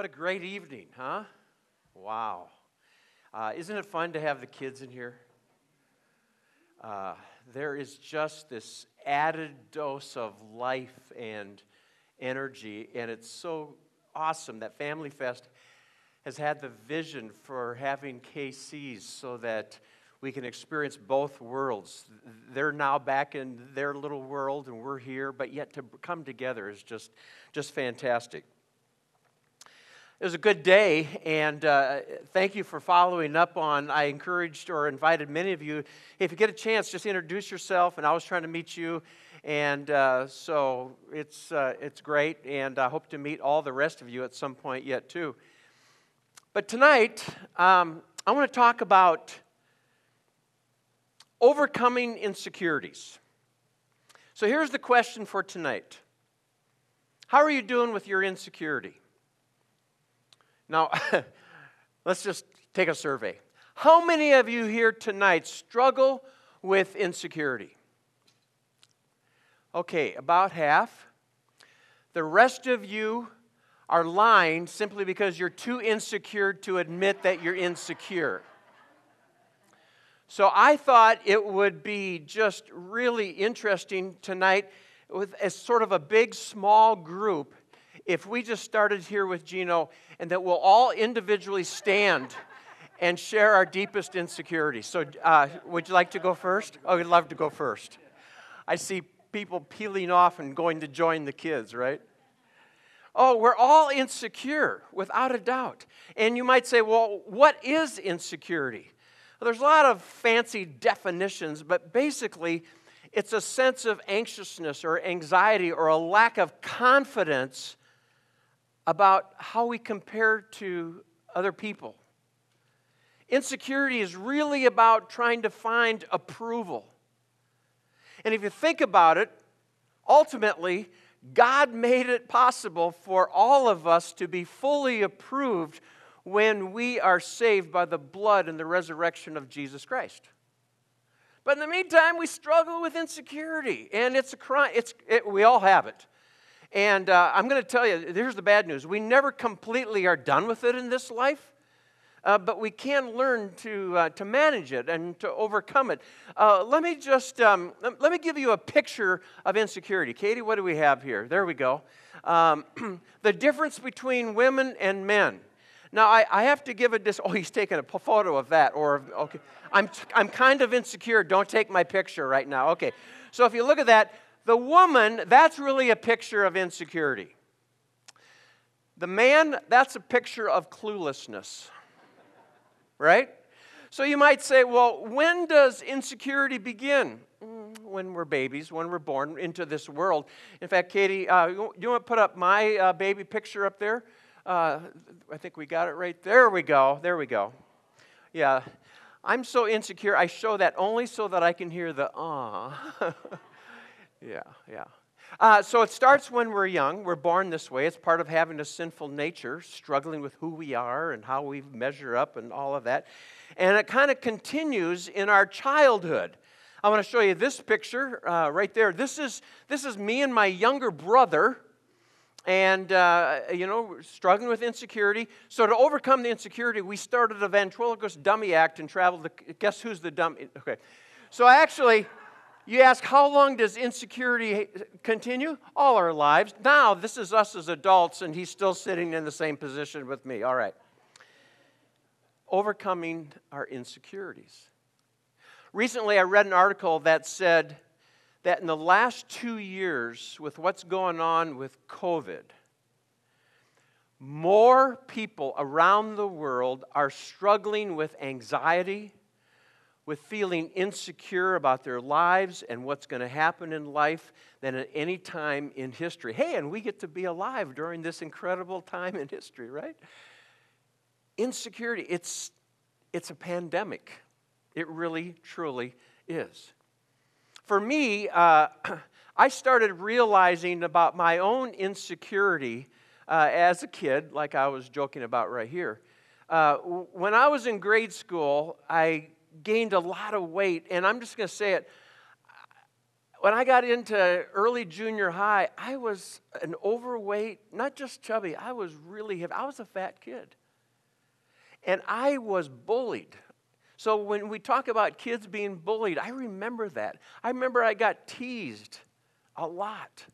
What a great evening, huh? Wow. Uh, isn't it fun to have the kids in here? Uh, there is just this added dose of life and energy, and it's so awesome that Family Fest has had the vision for having KCs so that we can experience both worlds. They're now back in their little world, and we're here, but yet to come together is just, just fantastic. It was a good day, and uh, thank you for following up on. I encouraged or invited many of you, if you get a chance, just introduce yourself. And I was trying to meet you, and uh, so it's uh, it's great, and I hope to meet all the rest of you at some point yet too. But tonight, um, I want to talk about overcoming insecurities. So here's the question for tonight: How are you doing with your insecurity? Now, let's just take a survey. How many of you here tonight struggle with insecurity? Okay, about half. The rest of you are lying simply because you're too insecure to admit that you're insecure. So I thought it would be just really interesting tonight with as sort of a big small group if we just started here with Gino and that we'll all individually stand and share our deepest insecurities. So, uh, would you like to go first? Oh, I'd love to go first. I see people peeling off and going to join the kids, right? Oh, we're all insecure, without a doubt. And you might say, well, what is insecurity? Well, there's a lot of fancy definitions, but basically, it's a sense of anxiousness or anxiety or a lack of confidence about how we compare to other people. Insecurity is really about trying to find approval. And if you think about it, ultimately, God made it possible for all of us to be fully approved when we are saved by the blood and the resurrection of Jesus Christ. But in the meantime, we struggle with insecurity, and it's a crime. It's, it, we all have it. And uh, I'm going to tell you here's the bad news we never completely are done with it in this life. Uh, but we can learn to, uh, to manage it and to overcome it. Uh, let me just um, let me give you a picture of insecurity. Katie, what do we have here? There we go. Um, the difference between women and men. Now, I, I have to give a dis. Oh, he's taking a photo of that. Or okay, I'm I'm kind of insecure. Don't take my picture right now. Okay, so if you look at that, the woman, that's really a picture of insecurity. The man, that's a picture of cluelessness. Right? So you might say, well, when does insecurity begin? Mm, when we're babies, when we're born into this world. In fact, Katie, uh, you, want to put up my uh, baby picture up there? Uh, I think we got it right. There we go. There we go. Yeah. I'm so insecure, I show that only so that I can hear the ah. Yeah, yeah. Uh, so it starts when we're young. We're born this way. It's part of having a sinful nature, struggling with who we are and how we measure up and all of that. And it kind of continues in our childhood. I want to show you this picture uh, right there. This is, this is me and my younger brother, and, uh, you know, struggling with insecurity. So, to overcome the insecurity, we started a ventriloquist dummy act and traveled to guess who's the dummy? Okay. So, I actually, you ask, how long does insecurity continue? All our lives. Now, this is us as adults, and he's still sitting in the same position with me. All right. Overcoming our insecurities. Recently, I read an article that said that in the last two years, with what's going on with COVID, more people around the world are struggling with anxiety with feeling insecure about their lives and what's going to happen in life than at any time in history. Hey, and we get to be alive during this incredible time in history, right? Insecurity, it's, it's a pandemic. It really, truly is. For me, uh, I started realizing about my own insecurity uh, as a kid, like I was joking about right here. Uh, when I was in grade school, I gained a lot of weight. And I'm just going to say it when I got into early junior high, I was an overweight, not just chubby, I was really heavy. I was a fat kid. And I was bullied. So when we talk about kids being bullied, I remember that. I remember I got teased a lot.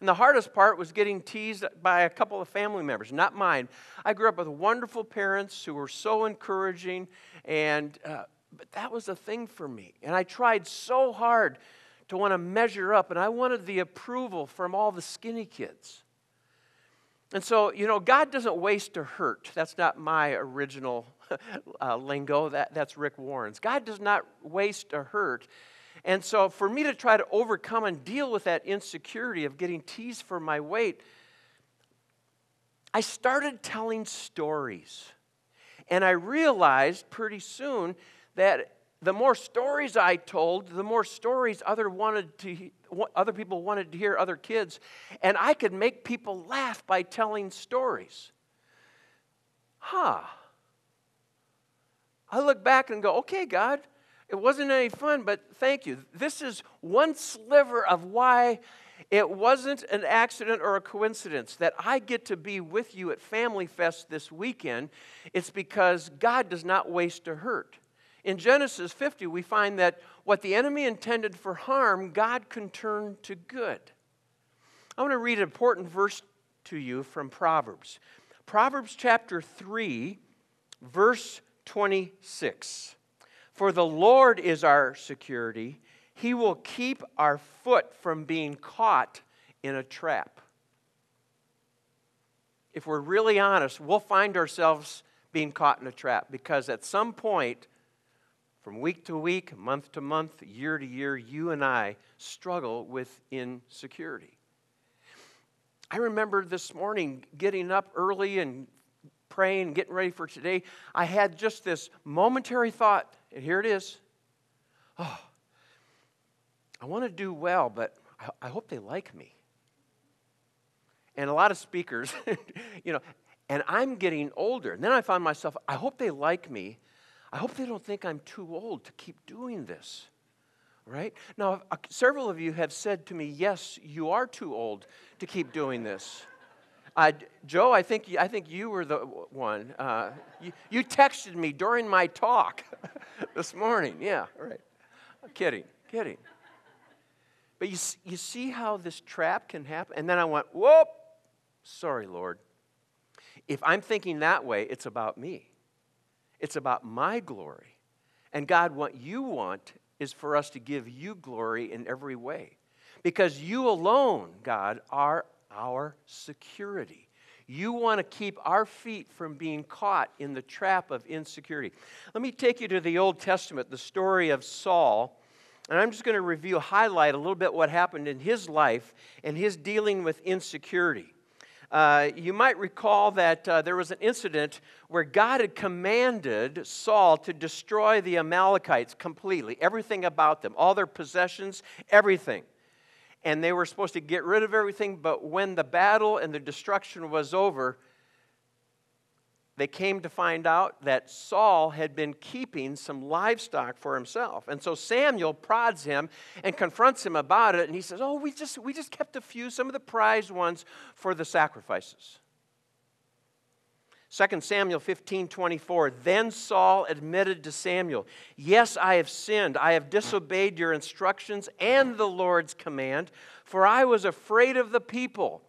And the hardest part was getting teased by a couple of family members, not mine. I grew up with wonderful parents who were so encouraging, and uh, but that was a thing for me. And I tried so hard to want to measure up, and I wanted the approval from all the skinny kids. And so, you know, God doesn't waste or hurt. That's not my original uh, lingo. That, that's Rick Warren's. God does not waste or hurt. And so, for me to try to overcome and deal with that insecurity of getting teased for my weight, I started telling stories. And I realized pretty soon that the more stories I told, the more stories other wanted to other people wanted to hear other kids, and I could make people laugh by telling stories. Huh. I look back and go, okay, God, it wasn't any fun, but thank you. This is one sliver of why it wasn't an accident or a coincidence that I get to be with you at Family Fest this weekend. It's because God does not waste a hurt. In Genesis 50, we find that what the enemy intended for harm, God can turn to good. I want to read an important verse to you from Proverbs. Proverbs chapter 3, verse 26. For the Lord is our security, He will keep our foot from being caught in a trap. If we're really honest, we'll find ourselves being caught in a trap because at some point, from week to week, month to month, year to year, you and I struggle with insecurity. I remember this morning getting up early and praying, getting ready for today. I had just this momentary thought, and here it is. Oh, I want to do well, but I, hope they like me. And a lot of speakers, you know, and I'm getting older. And then I found myself, I hope they like me, I hope they don't think I'm too old to keep doing this. Right? Now, several of you have said to me, yes, you are too old to keep doing this. Joe, I think, I think you were the one. Uh, you, you, texted me during my talk this morning. Yeah, right. Kidding, kidding. But you, you see how this trap can happen? And then I went, whoop, sorry, Lord. If I'm thinking that way, it's about me. It's about my glory. And God, what you want is for us to give you glory in every way. Because you alone, God, are our security. You want to keep our feet from being caught in the trap of insecurity. Let me take you to the Old Testament, the story of Saul. And I'm just going to review, highlight a little bit what happened in his life and his dealing with insecurity. Uh, you might recall that uh, there was an incident where God had commanded Saul to destroy the Amalekites completely, everything about them, all their possessions, everything. And they were supposed to get rid of everything, but when the battle and the destruction was over, they came to find out that Saul had been keeping some livestock for himself. And so Samuel prods him and confronts him about it. And he says, Oh, we just, we just kept a few, some of the prized ones for the sacrifices. 2 Samuel 15 24. Then Saul admitted to Samuel, Yes, I have sinned. I have disobeyed your instructions and the Lord's command, for I was afraid of the people.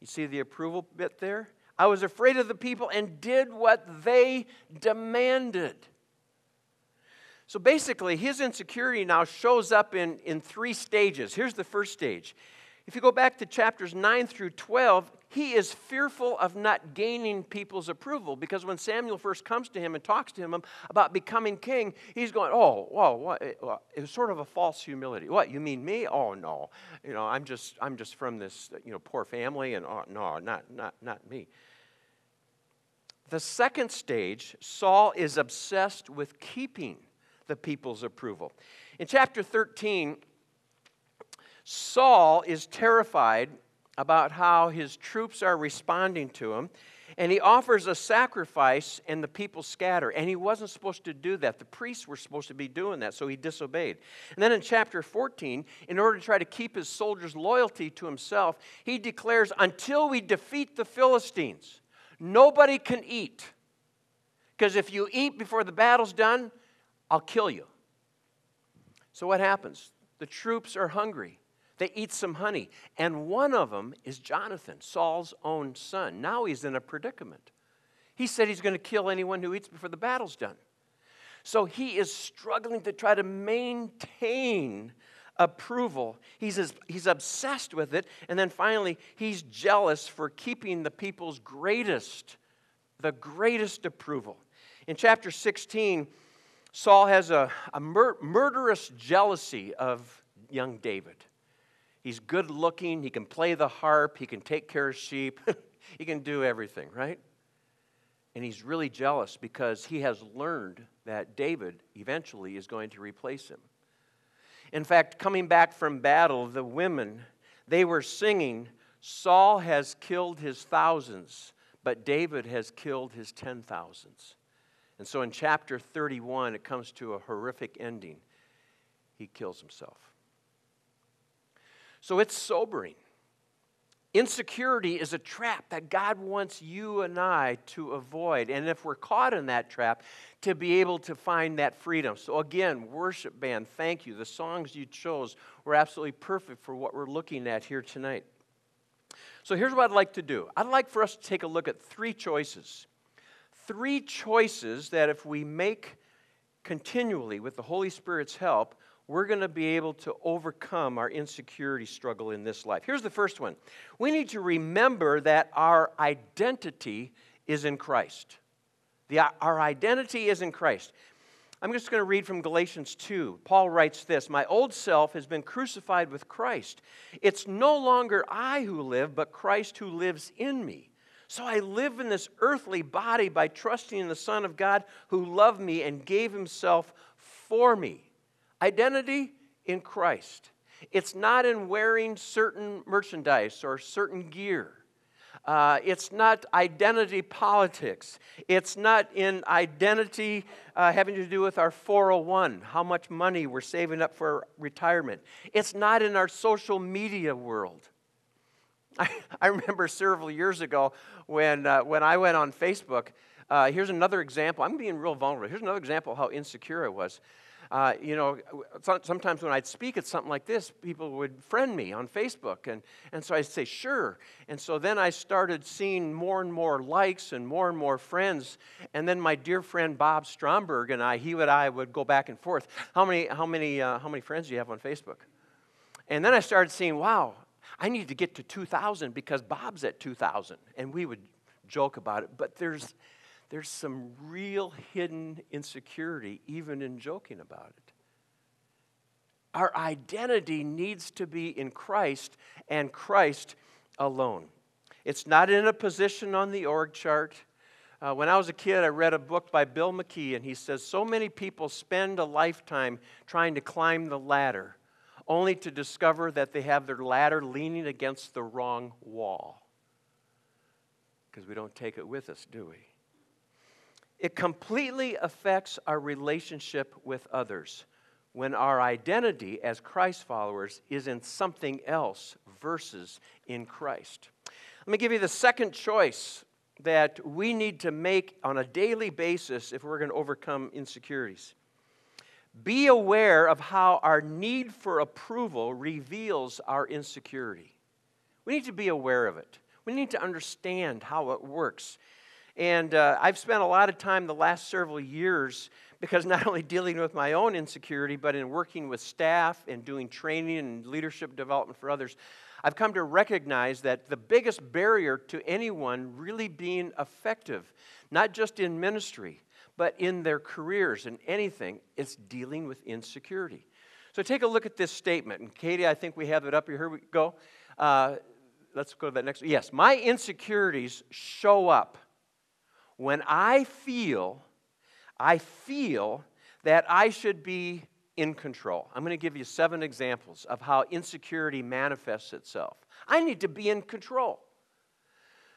You see the approval bit there? I was afraid of the people and did what they demanded. So basically, his insecurity now shows up in, in three stages. Here's the first stage. If you go back to chapters 9 through 12, he is fearful of not gaining people's approval because when Samuel first comes to him and talks to him about becoming king, he's going, Oh, whoa, what? It was sort of a false humility. What, you mean me? Oh, no. You know, I'm just, I'm just from this, you know, poor family, and oh, no, not, not, not me. The second stage, Saul is obsessed with keeping the people's approval. In chapter 13, Saul is terrified about how his troops are responding to him. And he offers a sacrifice, and the people scatter. And he wasn't supposed to do that. The priests were supposed to be doing that, so he disobeyed. And then in chapter 14, in order to try to keep his soldiers' loyalty to himself, he declares, Until we defeat the Philistines, nobody can eat. Because if you eat before the battle's done, I'll kill you. So what happens? The troops are hungry. They eat some honey. And one of them is Jonathan, Saul's own son. Now he's in a predicament. He said he's going to kill anyone who eats before the battle's done. So he is struggling to try to maintain approval. He's, he's obsessed with it. And then finally, he's jealous for keeping the people's greatest, the greatest approval. In chapter 16, Saul has a, a mur- murderous jealousy of young David. He's good looking, he can play the harp, he can take care of sheep, he can do everything, right? And he's really jealous because he has learned that David eventually is going to replace him. In fact, coming back from battle, the women, they were singing, Saul has killed his thousands, but David has killed his ten thousands. And so in chapter 31, it comes to a horrific ending. He kills himself. So it's sobering. Insecurity is a trap that God wants you and I to avoid. And if we're caught in that trap, to be able to find that freedom. So, again, worship band, thank you. The songs you chose were absolutely perfect for what we're looking at here tonight. So, here's what I'd like to do I'd like for us to take a look at three choices. Three choices that if we make continually with the Holy Spirit's help, we're going to be able to overcome our insecurity struggle in this life. Here's the first one we need to remember that our identity is in Christ. The, our identity is in Christ. I'm just going to read from Galatians 2. Paul writes this My old self has been crucified with Christ. It's no longer I who live, but Christ who lives in me. So I live in this earthly body by trusting in the Son of God who loved me and gave himself for me. Identity in Christ. It's not in wearing certain merchandise or certain gear. Uh, it's not identity politics. It's not in identity uh, having to do with our 401, how much money we're saving up for retirement. It's not in our social media world. I, I remember several years ago when, uh, when I went on Facebook. Uh, here's another example. I'm being real vulnerable. Here's another example of how insecure I was. Uh, you know, sometimes when I'd speak at something like this, people would friend me on Facebook. And, and so I'd say, sure. And so then I started seeing more and more likes and more and more friends. And then my dear friend Bob Stromberg and I, he and I would go back and forth. How many, how many, uh, how many friends do you have on Facebook? And then I started seeing, wow, I need to get to 2,000 because Bob's at 2,000. And we would joke about it. But there's, there's some real hidden insecurity even in joking about it. Our identity needs to be in Christ and Christ alone. It's not in a position on the org chart. Uh, when I was a kid, I read a book by Bill McKee, and he says so many people spend a lifetime trying to climb the ladder, only to discover that they have their ladder leaning against the wrong wall. Because we don't take it with us, do we? It completely affects our relationship with others when our identity as Christ followers is in something else versus in Christ. Let me give you the second choice that we need to make on a daily basis if we're going to overcome insecurities. Be aware of how our need for approval reveals our insecurity. We need to be aware of it. We need to understand how it works. And uh, I've spent a lot of time the last several years because not only dealing with my own insecurity, but in working with staff and doing training and leadership development for others, I've come to recognize that the biggest barrier to anyone really being effective, not just in ministry, but in their careers and anything, is dealing with insecurity. So take a look at this statement. And Katie, I think we have it up here. Here we go. Uh, let's go to that next. Yes, my insecurities show up when I feel, I feel that I should be in control. I'm going to give you seven examples of how insecurity manifests itself. I need to be in control.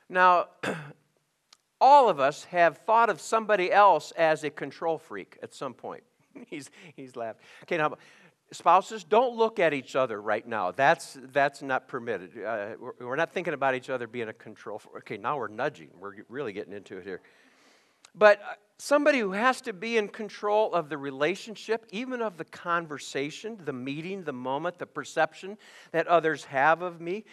Now, all of us have thought of somebody else as a control freak at some point. he's, he's laughed. Okay, now, spouses, don't look at each other right now. That's, that's not permitted. Uh, we're, we're, not thinking about each other being a control freak. Okay, now we're nudging. We're really getting into it here. But uh, somebody who has to be in control of the relationship, even of the conversation, the meeting, the moment, the perception that others have of me.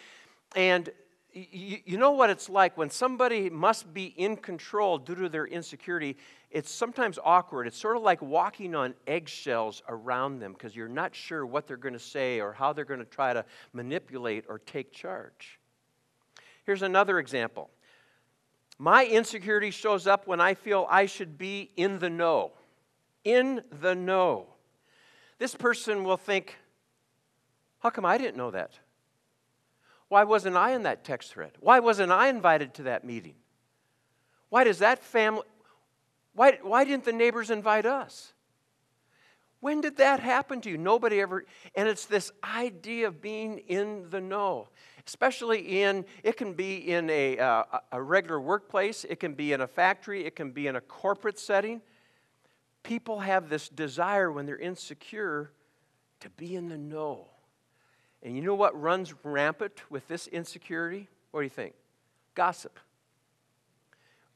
And you know what it's like when somebody must be in control due to their insecurity. It's sometimes awkward. It's sort of like walking on eggshells around them because you're not sure what they're going to say or how they're going to try to manipulate or take charge. Here's another example my insecurity shows up when I feel I should be in the know. In the know. This person will think, How come I didn't know that? Why wasn't I in that text thread? Why wasn't I invited to that meeting? Why does that family, why, why didn't the neighbors invite us? When did that happen to you? Nobody ever, and it's this idea of being in the know especially in, it can be in a, uh, a regular workplace, it can be in a factory, it can be in a corporate setting. People have this desire when they're insecure to be in the know. And you know what runs rampant with this insecurity? What do you think? Gossip.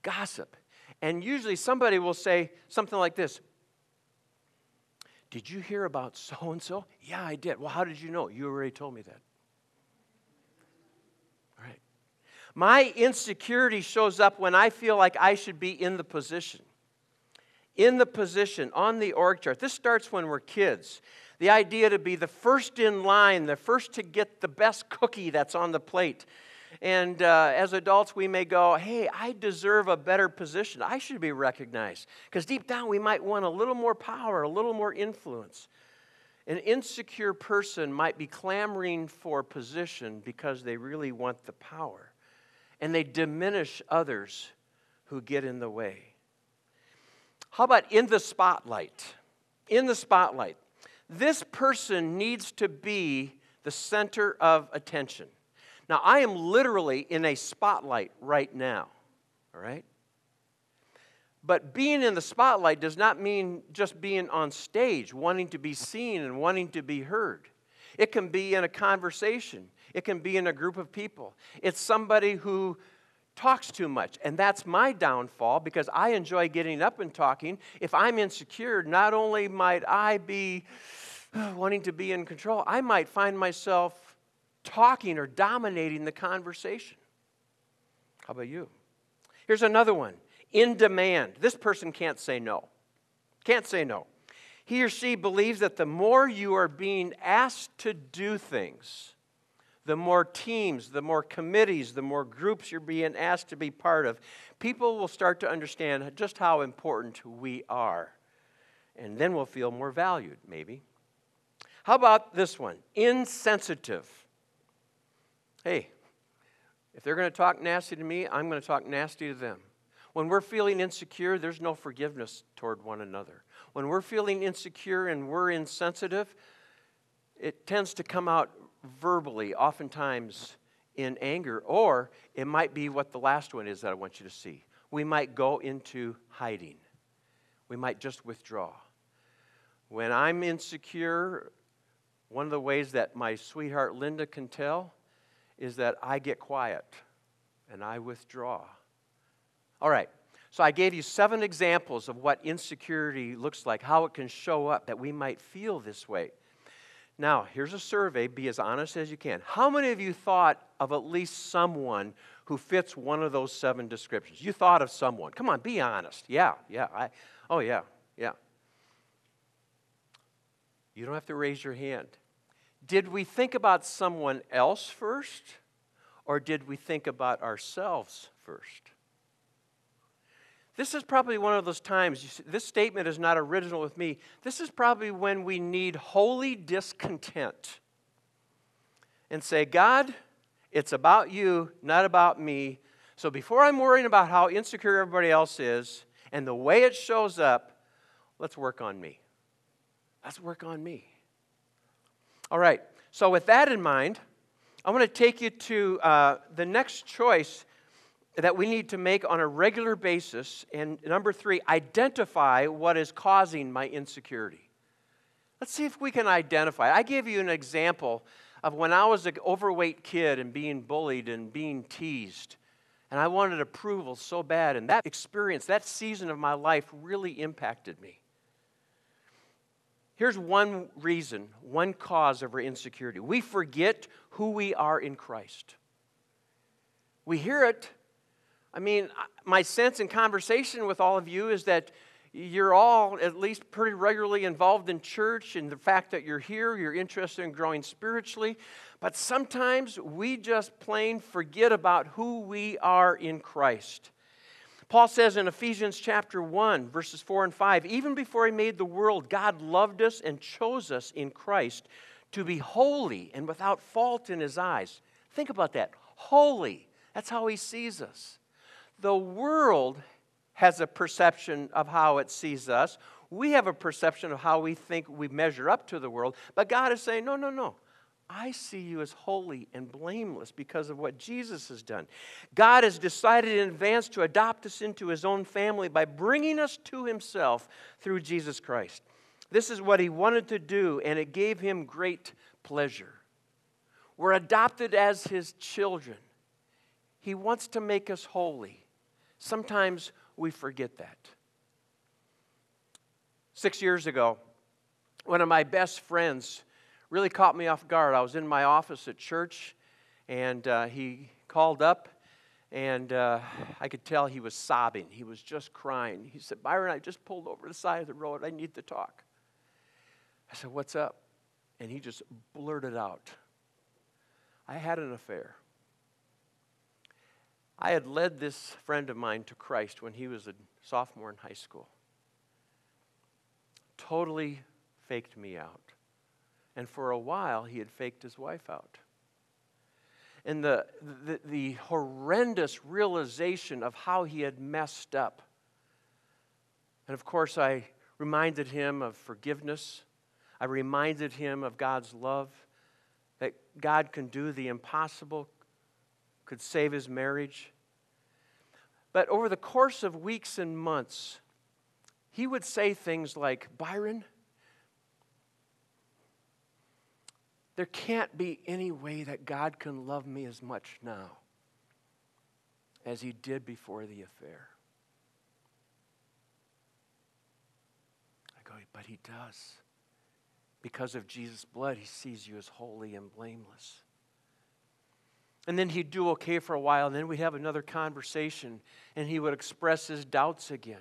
Gossip. And usually somebody will say something like this Did you hear about so and so? Yeah, I did. Well, how did you know? You already told me that. All right. My insecurity shows up when I feel like I should be in the position. In the position, on the org chart. This starts when we're kids. The idea to be the first in line, the first to get the best cookie that's on the plate. And uh, as adults, we may go, hey, I deserve a better position. I should be recognized. Because deep down, we might want a little more power, a little more influence. An insecure person might be clamoring for position because they really want the power and they diminish others who get in the way. How about in the spotlight? In the spotlight. This person needs to be the center of attention. Now, I am literally in a spotlight right now, all right? But being in the spotlight does not mean just being on stage, wanting to be seen and wanting to be heard. It can be in a conversation, it can be in a group of people. It's somebody who talks too much. And that's my downfall because I enjoy getting up and talking. If I'm insecure, not only might I be wanting to be in control, I might find myself talking or dominating the conversation. How about you? Here's another one in demand. This person can't say no. Can't say no. He or she believes that the more you are being asked to do things, the more teams, the more committees, the more groups you're being asked to be part of, people will start to understand just how important we are. And then we'll feel more valued, maybe. How about this one? Insensitive. Hey, if they're going to talk nasty to me, I'm going to talk nasty to them. When we're feeling insecure, there's no forgiveness toward one another. When we're feeling insecure and we're insensitive, it tends to come out verbally, oftentimes in anger, or it might be what the last one is that I want you to see. We might go into hiding, we might just withdraw. When I'm insecure, one of the ways that my sweetheart Linda can tell is that I get quiet and I withdraw. All right, so I gave you seven examples of what insecurity looks like, how it can show up, that we might feel this way. Now, here's a survey. Be as honest as you can. How many of you thought of at least someone who fits one of those seven descriptions? You thought of someone. Come on, be honest. Yeah, yeah. I, oh, yeah, yeah. You don't have to raise your hand. Did we think about someone else first, or did we think about ourselves first? This is probably one of those times, this statement is not original with me. This is probably when we need holy discontent and say, God, it's about you, not about me. So before I'm worrying about how insecure everybody else is and the way it shows up, let's work on me. Let's work on me. All right, so with that in mind, I want to take you to uh, the next choice that we need to make on a regular basis. And number three, identify what is causing my insecurity. Let's see if we can identify. I gave you an example of when I was an overweight kid and being bullied and being teased. And I wanted approval so bad. And that experience, that season of my life really impacted me. Here's one reason, one cause of our insecurity we forget who we are in Christ. We hear it. I mean, my sense in conversation with all of you is that you're all at least pretty regularly involved in church and the fact that you're here, you're interested in growing spiritually. But sometimes we just plain forget about who we are in Christ. Paul says in Ephesians chapter 1, verses 4 and 5 even before he made the world, God loved us and chose us in Christ to be holy and without fault in his eyes. Think about that. Holy. That's how he sees us. The world has a perception of how it sees us. We have a perception of how we think we measure up to the world. But God is saying, no, no, no. I see you as holy and blameless because of what Jesus has done. God has decided in advance to adopt us into his own family by bringing us to himself through Jesus Christ. This is what he wanted to do, and it gave him great pleasure. We're adopted as his children. He wants to make us holy. Sometimes we forget that. Six years ago, one of my best friends really caught me off guard. I was in my office at church, and uh, he called up, and uh, I could tell he was sobbing. He was just crying. He said, Byron, I just pulled over the side of the road. I need to talk. I said, What's up? And he just blurted out, I had an affair. I had led this friend of mine to Christ when he was a sophomore in high school. Totally faked me out. And for a while, he had faked his wife out. And the, the, the horrendous realization of how he had messed up. And of course, I reminded him of forgiveness. I reminded him of God's love, that God can do the impossible, could save his marriage. But over the course of weeks and months, he would say things like, Byron, there can't be any way that God can love me as much now as he did before the affair. I go, but he does. Because of Jesus' blood, he sees you as holy and blameless. And then he'd do okay for a while, and then we'd have another conversation, and he would express his doubts again.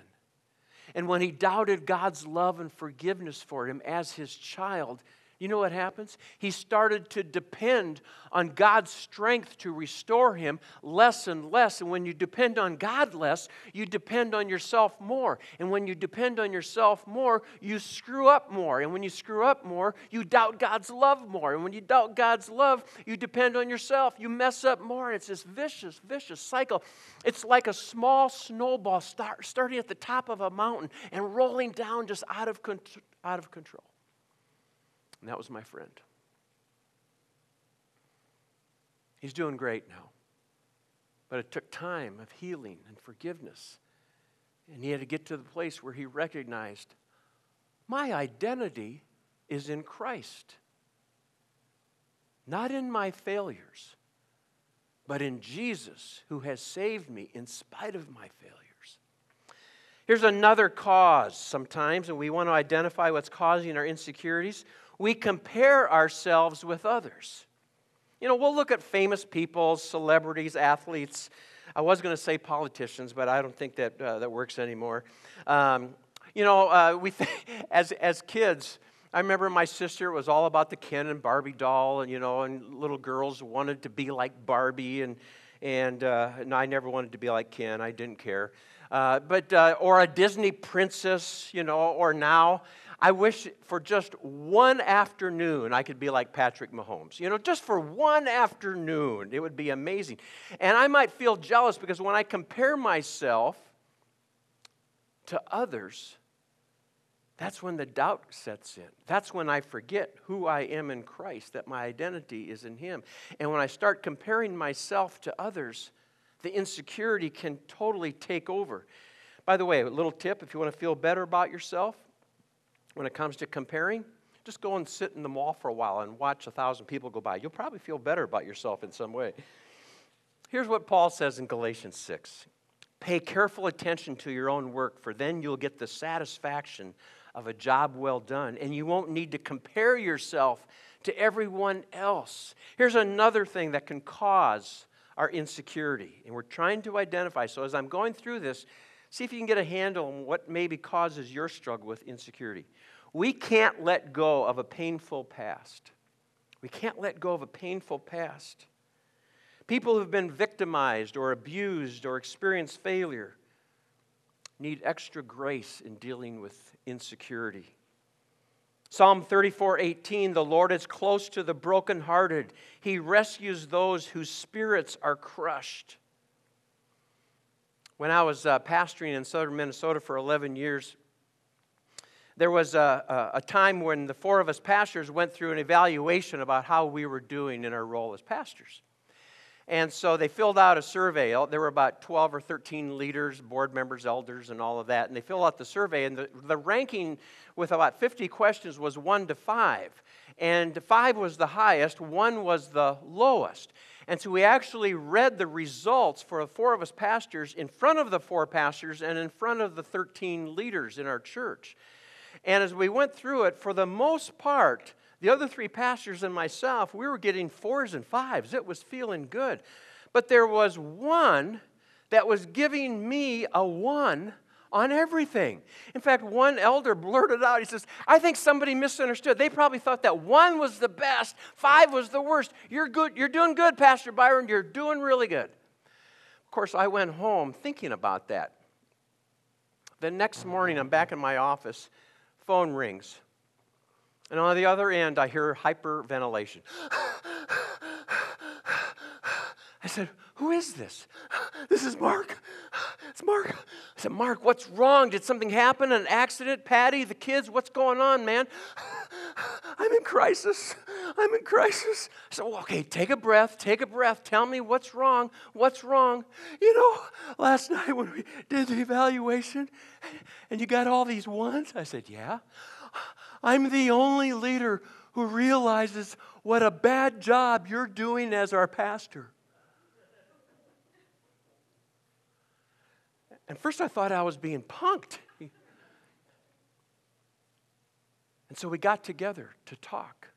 And when he doubted God's love and forgiveness for him as his child, you know what happens? He started to depend on God's strength to restore him less and less. And when you depend on God less, you depend on yourself more. And when you depend on yourself more, you screw up more. And when you screw up more, you doubt God's love more. And when you doubt God's love, you depend on yourself. You mess up more. It's this vicious, vicious cycle. It's like a small snowball start, starting at the top of a mountain and rolling down just out of, out of control. And that was my friend. He's doing great now. But it took time of healing and forgiveness. And he had to get to the place where he recognized my identity is in Christ, not in my failures, but in Jesus who has saved me in spite of my failures. Here's another cause sometimes, and we want to identify what's causing our insecurities we compare ourselves with others. You know, we'll look at famous people, celebrities, athletes. I was going to say politicians, but I don't think that uh, that works anymore. Um, you know, uh, we th- as as kids, I remember my sister was all about the Ken and Barbie doll, and you know, and little girls wanted to be like Barbie, and and, uh, and I never wanted to be like Ken. I didn't care, uh, but uh, or a Disney princess, you know, or now I wish for just one afternoon I could be like Patrick Mahomes. You know, just for one afternoon, it would be amazing. And I might feel jealous because when I compare myself to others, that's when the doubt sets in. That's when I forget who I am in Christ, that my identity is in Him. And when I start comparing myself to others, the insecurity can totally take over. By the way, a little tip if you want to feel better about yourself when it comes to comparing, just go and sit in the mall for a while and watch a thousand people go by. You'll probably feel better about yourself in some way. Here's what Paul says in Galatians 6 Pay careful attention to your own work, for then you'll get the satisfaction of a job well done, and you won't need to compare yourself to everyone else. Here's another thing that can cause our insecurity, and we're trying to identify. So, as I'm going through this, see if you can get a handle on what maybe causes your struggle with insecurity. We can't let go of a painful past. We can't let go of a painful past. People who've been victimized or abused or experienced failure need extra grace in dealing with insecurity. Psalm 34:18 the Lord is close to the brokenhearted. He rescues those whose spirits are crushed. When I was uh, pastoring in southern Minnesota for 11 years, there was a, a, a, time when the four of us pastors went through an evaluation about how we were doing in our role as pastors. And so they filled out a survey. There were about 12 or 13 leaders, board members, elders, and all of that. And they filled out the survey. And the, the ranking with about 50 questions was 1 to 5. And 5 was the highest, 1 was the lowest. And so we actually read the results for the four of us pastors in front of the four pastors and in front of the 13 leaders in our church. And as we went through it, for the most part, the other three pastors and myself, we were getting fours and fives. It was feeling good. But there was one that was giving me a one on everything. In fact, one elder blurted out, he says, I think somebody misunderstood. They probably thought that one was the best, five was the worst. You're good, you're doing good, Pastor Byron, you're doing really good. Of course, I went home thinking about that. The next morning, I'm back in my office, phone rings. And on the other end, I hear hyperventilation. I said, Who is this? This is Mark. It's Mark. I said, Mark, what's wrong? Did something happen? An accident? Patty, the kids? What's going on, man? I'm in crisis. I'm in crisis. I said, well, okay, take a breath. Take a breath. Tell me what's wrong. What's wrong? You know, last night when we did the evaluation and you got all these ones, I said, Yeah. I'm the only leader who realizes what a bad job you're doing as our pastor. And first I thought I was being punked. And so we got together to talk.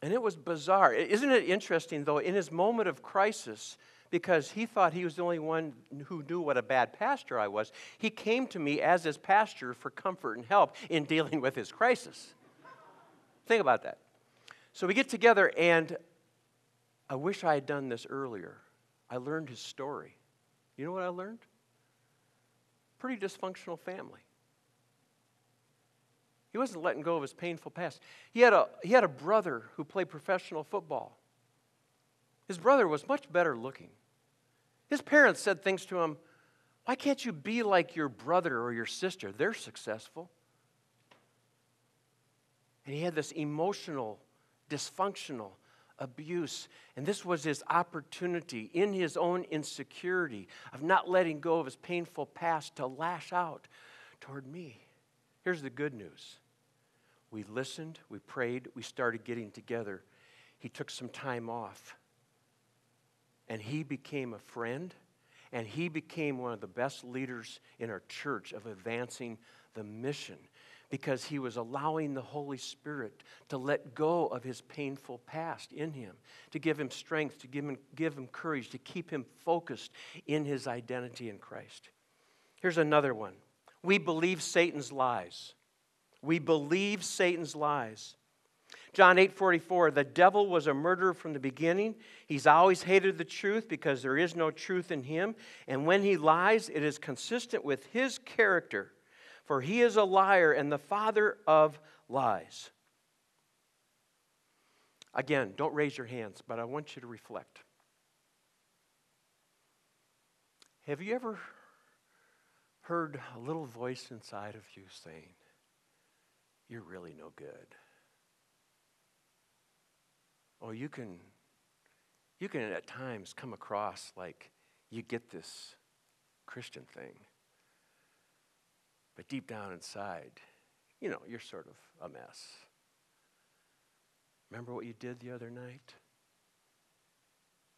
And it was bizarre. Isn't it interesting, though, in his moment of crisis, because he thought he was the only one who knew what a bad pastor I was. He came to me as his pastor for comfort and help in dealing with his crisis. Think about that. So we get together, and I wish I had done this earlier. I learned his story. You know what I learned? Pretty dysfunctional family. He wasn't letting go of his painful past. He had a, he had a brother who played professional football. His brother was much better looking. His parents said things to him Why can't you be like your brother or your sister? They're successful. And he had this emotional, dysfunctional abuse. And this was his opportunity in his own insecurity of not letting go of his painful past to lash out toward me. Here's the good news we listened, we prayed, we started getting together. He took some time off and he became a friend and he became one of the best leaders in our church of advancing the mission because he was allowing the Holy Spirit to let go of his painful past in him, to give him strength, to give him, give him courage, to keep him focused in his identity in Christ. Here's another one we believe Satan's lies. We believe Satan's lies. John 8 44, the devil was a murderer from the beginning. He's always hated the truth because there is no truth in him. And when he lies, it is consistent with his character, for he is a liar and the father of lies. Again, don't raise your hands, but I want you to reflect. Have you ever heard a little voice inside of you saying, You're really no good? Oh, you can you can at times come across like you get this Christian thing. But deep down inside, you know, you're sort of a mess. Remember what you did the other night?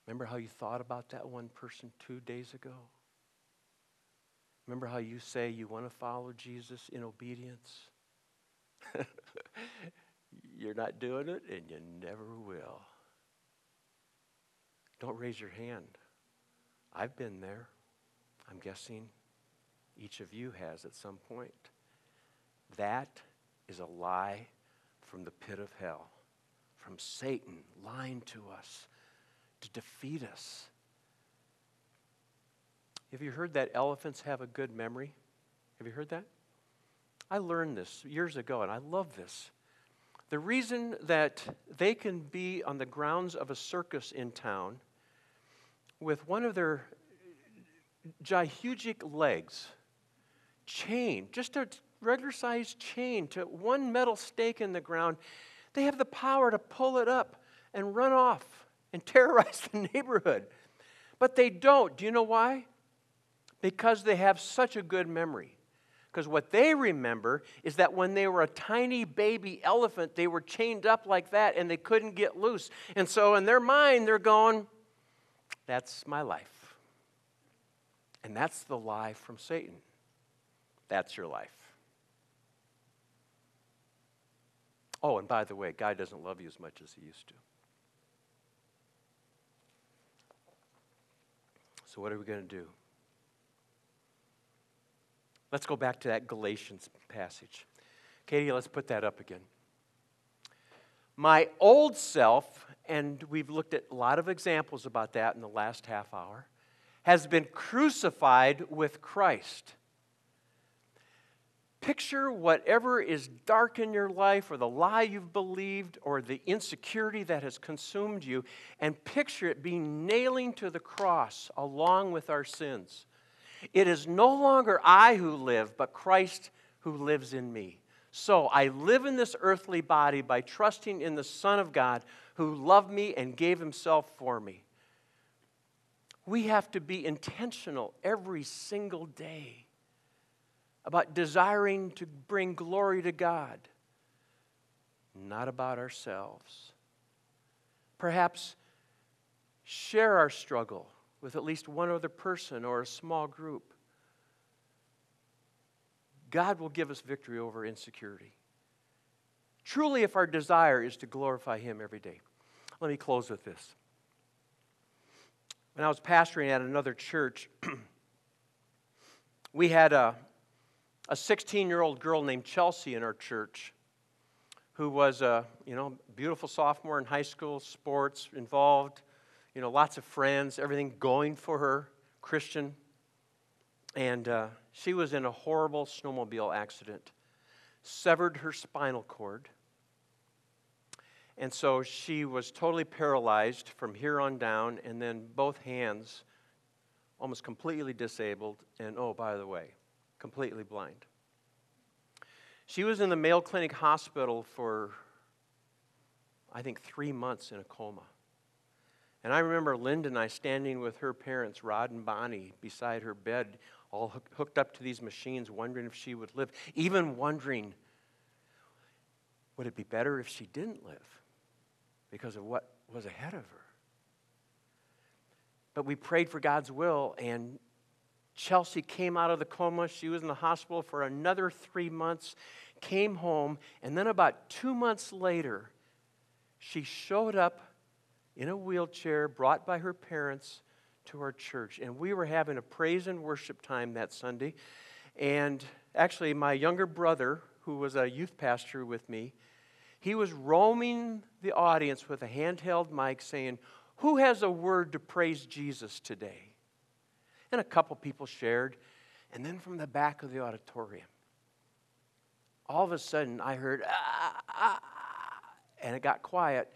Remember how you thought about that one person two days ago? Remember how you say you want to follow Jesus in obedience? You're not doing it, and you never will. Don't raise your hand. I've been there. I'm guessing each of you has at some point. That is a lie from the pit of hell, from Satan lying to us to defeat us. Have you heard that elephants have a good memory? Have you heard that? I learned this years ago, and I love this. The reason that they can be on the grounds of a circus in town with one of their gigantic legs chained, just a regular sized chain to one metal stake in the ground, they have the power to pull it up and run off and terrorize the neighborhood. But they don't. Do you know why? Because they have such a good memory. Because what they remember is that when they were a tiny baby elephant, they were chained up like that and they couldn't get loose. And so in their mind, they're going, That's my life. And that's the lie from Satan. That's your life. Oh, and by the way, God doesn't love you as much as he used to. So, what are we going to do? Let's go back to that Galatians passage. Katie, let's put that up again. My old self, and we've looked at a lot of examples about that in the last half hour, has been crucified with Christ. Picture whatever is dark in your life, or the lie you've believed, or the insecurity that has consumed you, and picture it being nailing to the cross along with our sins. It is no longer I who live, but Christ who lives in me. So I live in this earthly body by trusting in the Son of God who loved me and gave himself for me. We have to be intentional every single day about desiring to bring glory to God, not about ourselves. Perhaps share our struggle with at least one other person or a small group. God will give us victory over insecurity. Truly, if our desire is to glorify Him every day. Let me close with this. When I was pastoring at another church, we had a, a 16 year old girl named Chelsea in our church who was a you know, beautiful sophomore in high school, sports, involved, you know, lots of friends, everything going for her, Christian. And uh, she was in a horrible snowmobile accident, severed her spinal cord. And so she was totally paralyzed from here on down, and then both hands almost completely disabled, and oh, by the way, completely blind. She was in the Mayo Clinic Hospital for, I think, three months in a coma. And I remember Linda and I standing with her parents, Rod and Bonnie, beside her bed, all hooked up to these machines, wondering if she would live, even wondering, would it be better if she didn't live because of what was ahead of her? But we prayed for God's will, and Chelsea came out of the coma. She was in the hospital for another three months, came home, and then about two months later, she showed up in a wheelchair, brought by her parents to our church. And we were having a praise and worship time that Sunday. And actually, my younger brother, who was a youth pastor with me, he was roaming the audience with a handheld mic saying, Who has a word to praise Jesus today? And a couple people shared. And then from the back of the auditorium, all of a sudden I heard, ah, ah, ah, and it got quiet.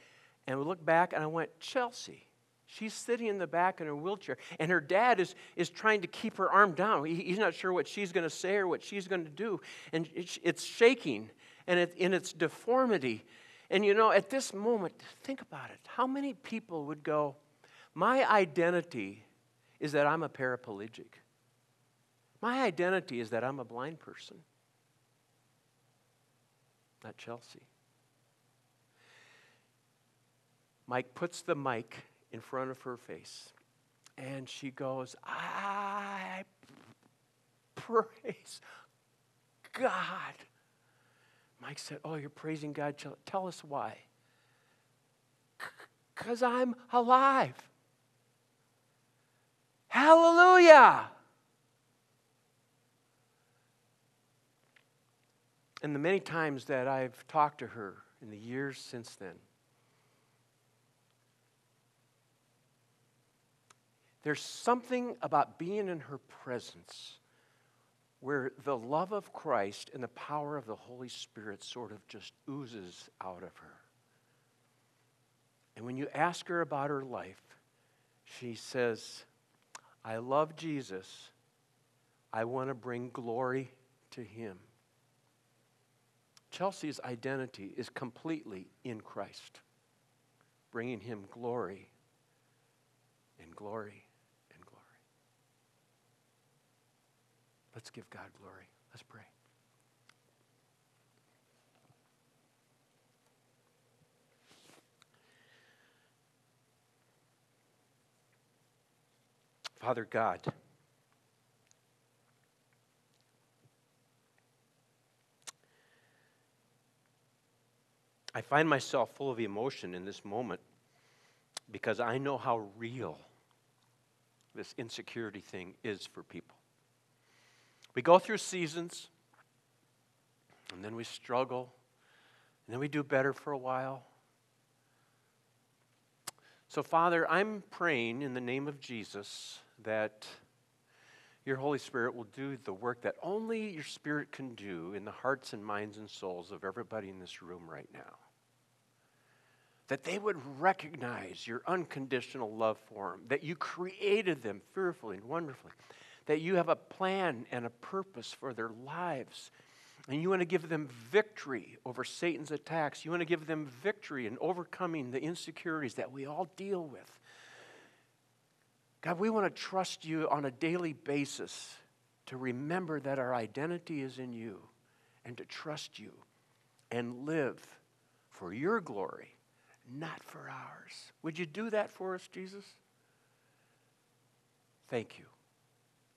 And we looked back and I went, Chelsea. She's sitting in the back in her wheelchair, and her dad is, is trying to keep her arm down. He, he's not sure what she's going to say or what she's going to do. And it's, it's shaking and it, in its deformity. And you know, at this moment, think about it. How many people would go, My identity is that I'm a paraplegic. My identity is that I'm a blind person, not Chelsea. Mike puts the mic in front of her face and she goes, I praise God. Mike said, Oh, you're praising God. Tell us why. Because I'm alive. Hallelujah. And the many times that I've talked to her in the years since then, there's something about being in her presence where the love of Christ and the power of the Holy Spirit sort of just oozes out of her. And when you ask her about her life, she says, I love Jesus. I want to bring glory to him. Chelsea's identity is completely in Christ, bringing him glory and glory and glory. Let's give God glory. Let's pray. Father God, I find myself full of emotion in this moment because I know how real this insecurity thing is for people. We go through seasons, and then we struggle, and then we do better for a while. So, Father, I'm praying in the name of Jesus that your Holy Spirit will do the work that only your Spirit can do in the hearts and minds and souls of everybody in this room right now. That they would recognize your unconditional love for them, that you created them fearfully and wonderfully, that you have a plan and a purpose for their lives. And you want to give them victory over Satan's attacks. You want to give them victory in overcoming the insecurities that we all deal with. God, we want to trust you on a daily basis to remember that our identity is in you and to trust you and live for your glory, not for ours. Would you do that for us, Jesus? Thank you.